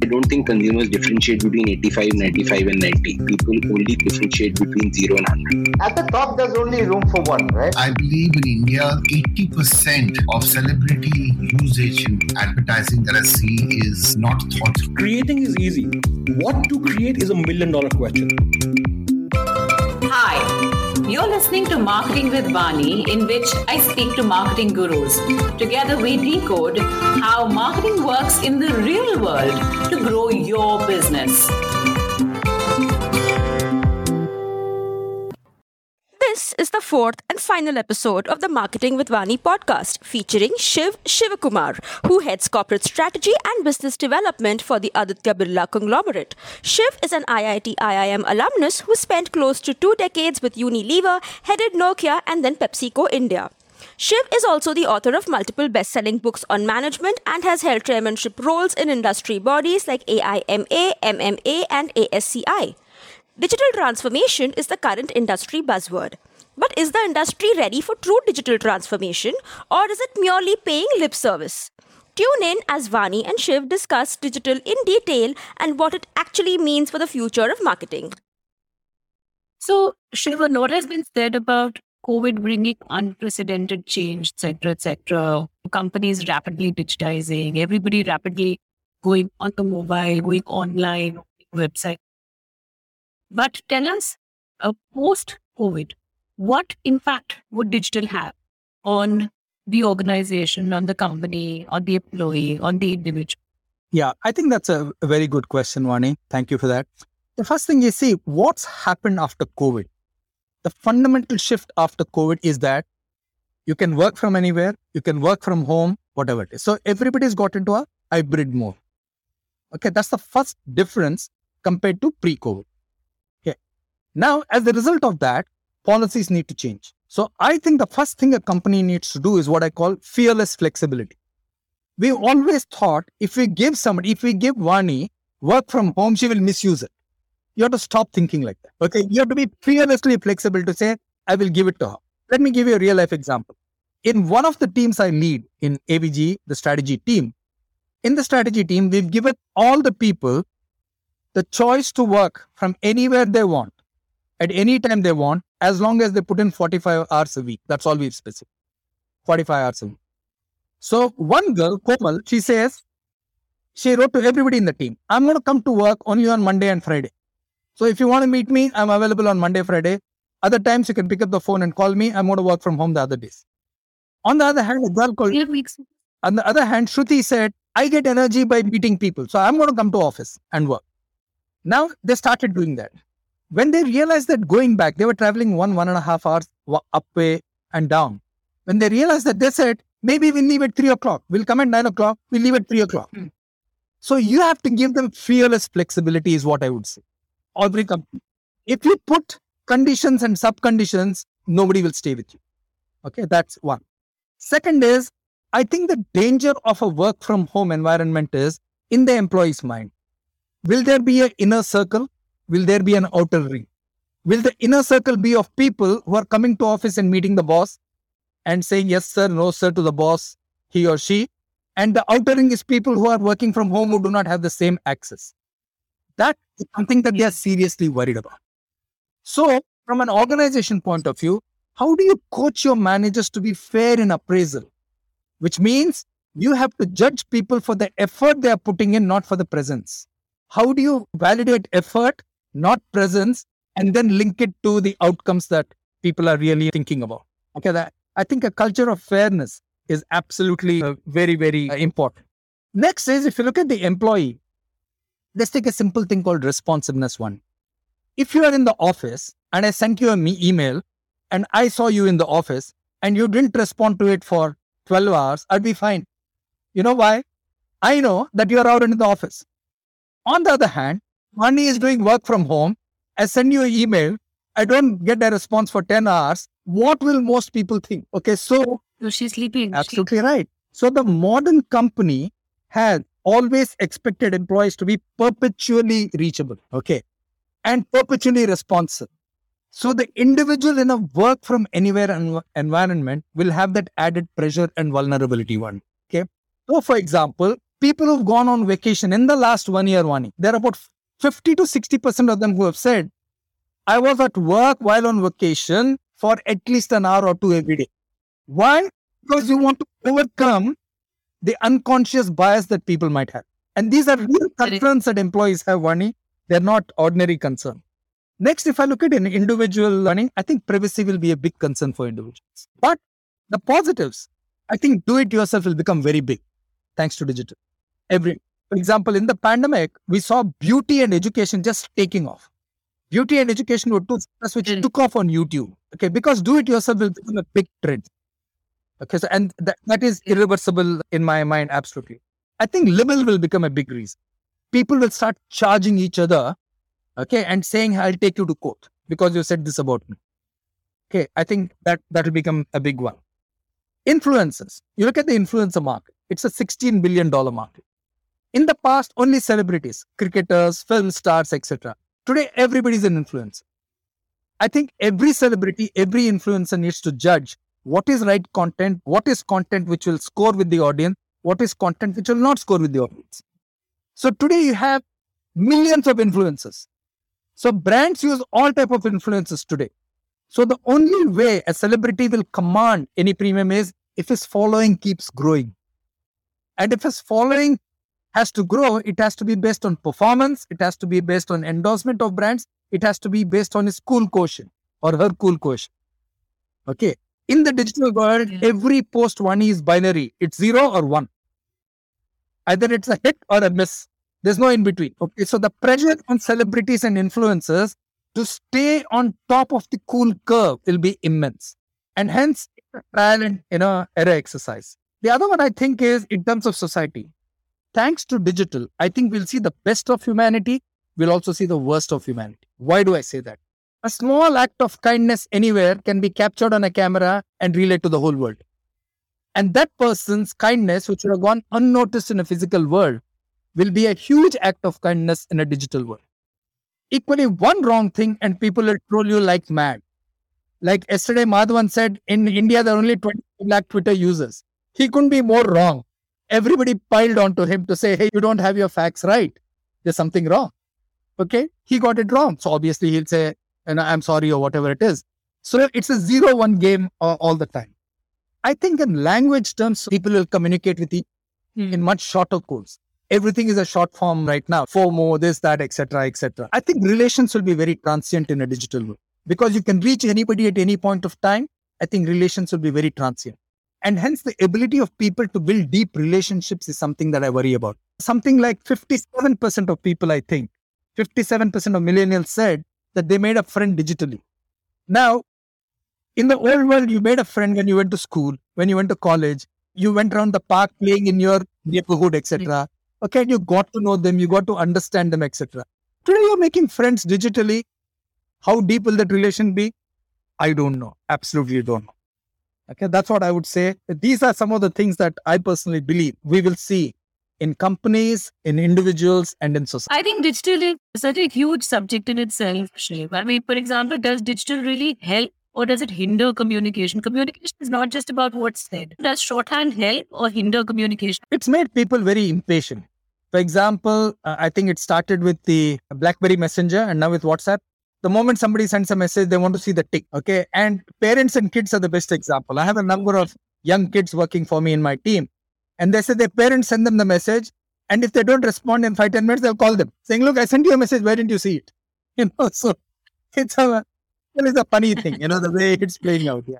I don't think consumers differentiate between 85, 95, and 90. People only differentiate between 0 and 100. At the top, there's only room for one, right? I believe in India, 80% of celebrity usage in advertising that I see is not thought. Creating is easy. What to create is a million dollar question. Hi. You're listening to Marketing with Vani, in which I speak to marketing gurus. Together, we decode how marketing works in the real world to grow your business. Fourth and final episode of the Marketing with Vani podcast featuring Shiv Shivakumar, who heads corporate strategy and business development for the Aditya Birla conglomerate. Shiv is an IIT IIM alumnus who spent close to two decades with Unilever, headed Nokia, and then PepsiCo India. Shiv is also the author of multiple best selling books on management and has held chairmanship roles in industry bodies like AIMA, MMA, and ASCI. Digital transformation is the current industry buzzword. But is the industry ready for true digital transformation or is it merely paying lip service? Tune in as Vani and Shiv discuss digital in detail and what it actually means for the future of marketing. So, Shiv, a lot has been said about COVID bringing unprecedented change, etc., etc. Companies rapidly digitizing, everybody rapidly going on the mobile, going online, website. But tell us, uh, post COVID, what impact would digital have on the organization, on the company, on the employee, on the individual? Yeah, I think that's a, very good question, Vani. Thank you for that. The first thing you see, what's happened after COVID? The fundamental shift after COVID is that you can work from anywhere, you can work from home, whatever it is. So everybody's got into a hybrid mode. Okay, that's the first difference compared to pre COVID. Okay. Now, as a result of that, policies need to change. So I think the first thing a company needs to do is what I call fearless flexibility. We always thought if we give somebody, if we give Vani work from home, she will misuse it. You have to stop thinking like that. Okay. You have to be fearlessly flexible to say, I will give it to her. Let me give you a real life example. In one of the teams I lead in ABG, the strategy team, in the strategy team, we've given all the people the choice to work from anywhere they want, at any time they want, as long as they put in 45 hours a week. That's all we've specified. 45 hours a week. So one girl, Komal, she says, she wrote to everybody in the team, I'm going to come to work only on Monday and Friday. So if you want to meet me, I'm available on Monday, Friday. Other times you can pick up the phone and call me. I'm going to work from home the other days. On the other hand, a girl called, on the other hand, Shruti said, I get energy by meeting people. So I'm going to come to office and work. Now they started doing that. When they realized that going back, they were traveling one, one and a half hours up way and down. When they realized that, they said, maybe we'll leave at three o'clock. We'll come at nine o'clock. We'll leave at three o'clock. Mm. So you have to give them fearless flexibility is what I would say. Every company. If you put conditions and sub conditions, nobody will stay with you. Okay, that's one. Second is, I think the danger of a work from home environment is in the employee's mind. Will there be an inner circle? Will there be an outer ring? Will the inner circle be of people who are coming to office and meeting the boss and saying yes, sir, no, sir to the boss, he or she? And the outer ring is people who are working from home who do not have the same access. That is something that they are seriously worried about. So, from an organization point of view, how do you coach your managers to be fair in appraisal? Which means you have to judge people for the effort they are putting in, not for the presence. How do you validate effort, not presence, and then link it to the outcomes that people are really thinking about? Okay, that I think a culture of fairness is absolutely uh, very, very uh, important. Next is if you look at the employee, let's take a simple thing called responsiveness one. If you are in the office and I sent you an me- email and I saw you in the office and you didn't respond to it for 12 hours, I'd be fine. You know why? I know that you are out in the office. On the other hand, Vani is doing work from home. I send you an email. I don't get a response for 10 hours. What will most people think? Okay, so. So she's sleeping. Absolutely right. So the modern company has always expected employees to be perpetually reachable. Okay. And perpetually responsive. So the individual in a work from anywhere env- environment will have that added pressure and vulnerability one. Okay. So for example, people who've gone on vacation in the last one year, Vani, there are about 50 to 60% of them who have said, I was at work while on vacation for at least an hour or two every day. Why? Because you want to overcome the unconscious bias that people might have. And these are real concerns that employees have, Vani. They're not ordinary concern. Next, if I look at an individual learning, I think privacy will be a big concern for individuals. But the positives, I think do it yourself will become very big thanks to digital. Every, for example, in the pandemic, we saw beauty and education just taking off. Beauty and education were two things which Mm. took off on YouTube. Okay, because do it yourself will become a big trend. Okay, so and that, that is irreversible in my mind, absolutely. I think libel will become a big reason. People will start charging each other, okay, and saying, I'll take you to court because you said this about me. Okay, I think that that will become a big one. Influencers. You look at the influencer market, it's a $16 billion market. In the past, only celebrities, cricketers, film stars, etc. Today, everybody is an influencer. I think every celebrity, every influencer needs to judge what is right content, what is content which will score with the audience, what is content which will not score with the audience. So today you have millions of influencers. So brands use all type of influencers today. So the only way a celebrity will command any premium is if his following keeps growing. And if his following has to grow, it has to be based on performance, it has to be based on endorsement of brands, it has to be based on his cool quotient or her cool quotient. Okay. In the digital world, Yeah. every post one is binary. It's zero or one. Either it's a hit or a miss. There's no in between. Okay. So the pressure on celebrities and influencers to stay on top of the cool curve will be immense. And hence trial and you know error exercise. The other one I think is in terms of society. Thanks to digital, I think we'll see the best of humanity. We'll also see the worst of humanity. Why do I say that? A small act of kindness anywhere can be captured on a camera and relayed to the whole world. And that person's kindness, which would have gone unnoticed in a physical world, will be a huge act of kindness in a digital world. Equally, one wrong thing and people will troll you like mad. Like yesterday, Madhavan said, in India, there are only 20 lakh Twitter users. He couldn't be more wrong. Everybody piled onto him to say, hey, you don't have your facts right. There's something wrong. Okay. He got it wrong. So obviously, he'll say, and I'm sorry, or whatever it is. So it's a zero one game uh, all the time. I think in language terms, people will communicate with each Hmm. in much shorter codes. Everything is a short form right now. FOMO, this, that, etc., etc. I think relations will be very transient in a digital world because you can reach anybody at any point of time. I think relations will be very transient. And hence, the ability of people to build deep relationships is something that I worry about. Something like 57% of people, I think, 57% of millennials said that they made a friend digitally. Now, in the old world, you made a friend when you went to school, when you went to college, you went around the park playing in your neighborhood, etc. Okay, you got to know them, you got to understand them, etc. Today, you're making friends digitally. How deep will that relation be? I don't know. Absolutely don't know. Okay, that's what I would say. These are some of the things that I personally believe we will see in companies, in individuals, and in society. I think digital is such a huge subject in itself, Shiv. I mean, for example, does digital really help or does it hinder communication? Communication is not just about what's said. Does shorthand help or hinder communication? It's made people very impatient. For example, uh, I think it started with the BlackBerry Messenger and now with WhatsApp. The moment somebody sends a message, they want to see the tick. Okay. And parents and kids are the best example. I have a number of young kids working for me in my team. And they say their parents send them the message. And if they don't respond in five, 10 minutes, they'll call them saying, Look, I sent you a message. Why didn't you see it? You know, so it's a, it is a funny thing, you know, the way it's playing out. Yeah.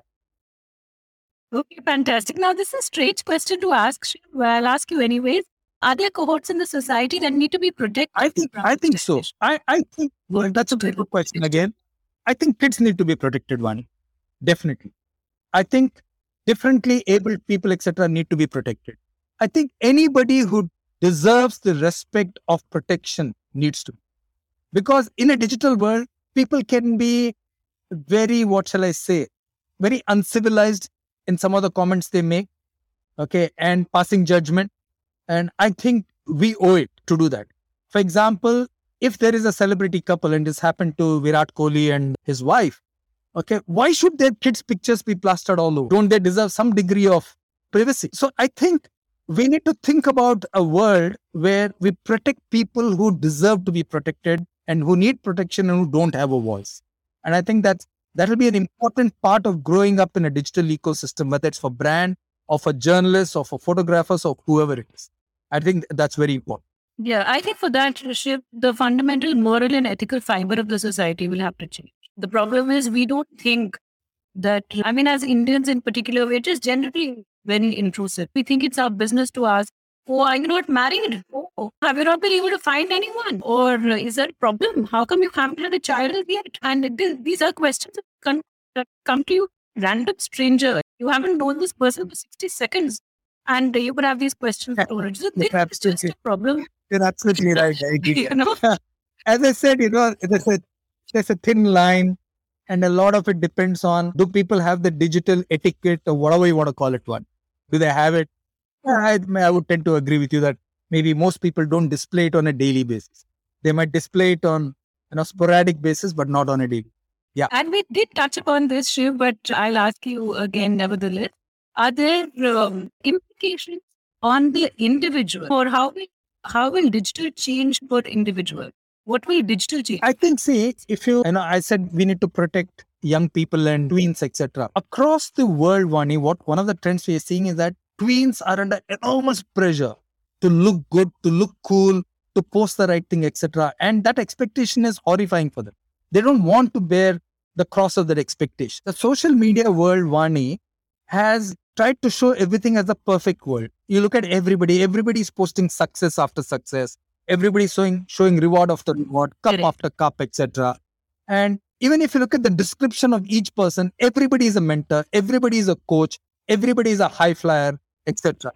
Okay, fantastic. Now, this is a strange question to ask. I'll ask you anyways. Are there cohorts in the society that need to be protected? I think I think so. I, I think well, that's a very good question again. I think kids need to be protected, one. Definitely. I think differently abled people, etc., need to be protected. I think anybody who deserves the respect of protection needs to. Because in a digital world, people can be very, what shall I say, very uncivilized in some of the comments they make. Okay. And passing judgment. And I think we owe it to do that. For example, if there is a celebrity couple and this happened to Virat Kohli and his wife, okay, why should their kids' pictures be plastered all over? Don't they deserve some degree of privacy? So I think we need to think about a world where we protect people who deserve to be protected and who need protection and who don't have a voice. And I think that's that'll be an important part of growing up in a digital ecosystem, whether it's for brand or for journalists or for photographers or whoever it is. I think that's very important. Yeah, I think for that, Shiv, the fundamental moral and ethical fiber of the society will have to change. The problem is we don't think that, I mean, as Indians in particular, we're just generally very intrusive. We think it's our business to ask, oh, are you not married? Oh, have you not been able to find anyone? Or is there a problem? How come you haven't had a child yet? And th- these are questions that come to you, random stranger. You haven't known this person for 60 seconds. And you could have these questions. So this is a problem. You're absolutely right. I agree. You know? As I said, you know, there's a, there's a thin line and a lot of it depends on do people have the digital etiquette or whatever you want to call it one do they have it I, I would tend to agree with you that maybe most people don't display it on a daily basis they might display it on you know sporadic basis but not on a daily yeah and we did touch upon this shiv but i'll ask you again nevertheless are there um, implications on the individual or how will how will digital change for individual what will digital change? I think, see, if you, you know, I said we need to protect young people and tweens, etc. Across the world, Vani, what one of the trends we are seeing is that tweens are under enormous pressure to look good, to look cool, to post the right thing, etc. And that expectation is horrifying for them. They don't want to bear the cross of that expectation. The social media world, Vani, has tried to show everything as a perfect world. You look at everybody, everybody is posting success after success everybody's showing showing reward after reward, cup Correct. after cup, etc. And even if you look at the description of each person, everybody is a mentor, everybody is a coach, everybody is a high flyer, etc.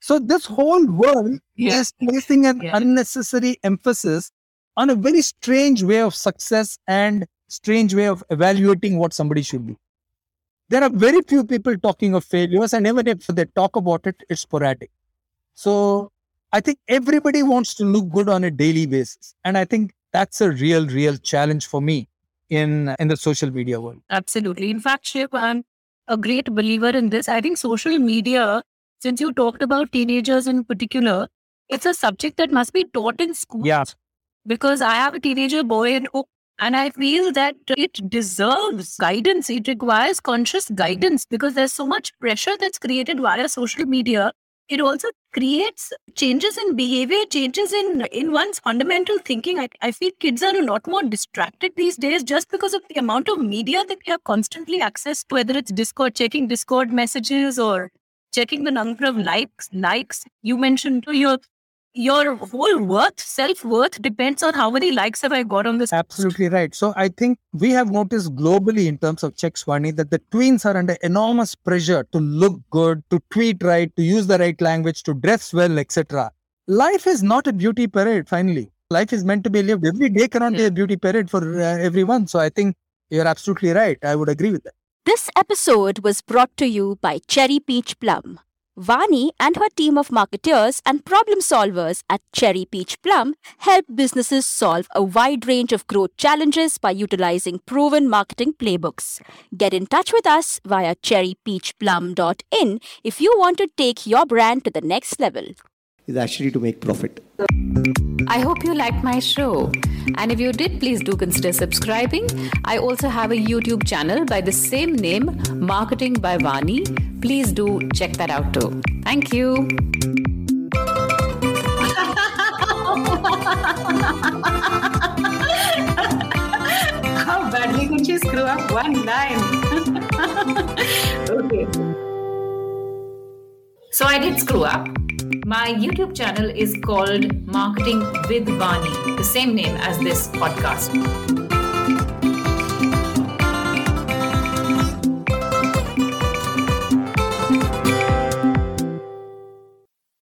So this whole world yeah. is placing an yeah. unnecessary emphasis on a very strange way of success and strange way of evaluating what somebody should be. There are very few people talking of failures, and even if they talk about it, it's sporadic. So I think everybody wants to look good on a daily basis. And I think that's a real, real challenge for me in in the social media world. Absolutely. In fact, Shiv, I'm a great believer in this. I think social media, since you talked about teenagers in particular, it's a subject that must be taught in school. Yeah. Because I have a teenager boy at home oh, and I feel that it deserves guidance. It requires conscious guidance because there's so much pressure that's created via social media it also creates changes in behavior, changes in in one's fundamental thinking. I, I feel kids are a lot more distracted these days just because of the amount of media that they have constantly access to, whether it's Discord, checking Discord messages or checking the number of likes, likes. You mentioned to your your whole worth, self worth depends on how many likes have I got on this. Absolutely right. So I think we have noticed globally in terms of checks, Vani, that the tweens are under enormous pressure to look good, to tweet right, to use the right language, to dress well, etc. Life is not a beauty parade, finally. Life is meant to be lived. Every day cannot be a beauty parade for uh, everyone. So I think you're absolutely right. I would agree with that. This episode was brought to you by Cherry Peach Plum. Vani and her team of marketeers and problem solvers at Cherry Peach Plum help businesses solve a wide range of growth challenges by utilizing proven marketing playbooks. Get in touch with us via cherrypeachplum.in if you want to take your brand to the next level. Is actually to make profit. I hope you liked my show. And if you did, please do consider subscribing. I also have a YouTube channel by the same name, Marketing by Vani. Please do check that out too. Thank you. How badly could you screw up one line? okay. So I did screw up. My YouTube channel is called Marketing with Vani, the same name as this podcast.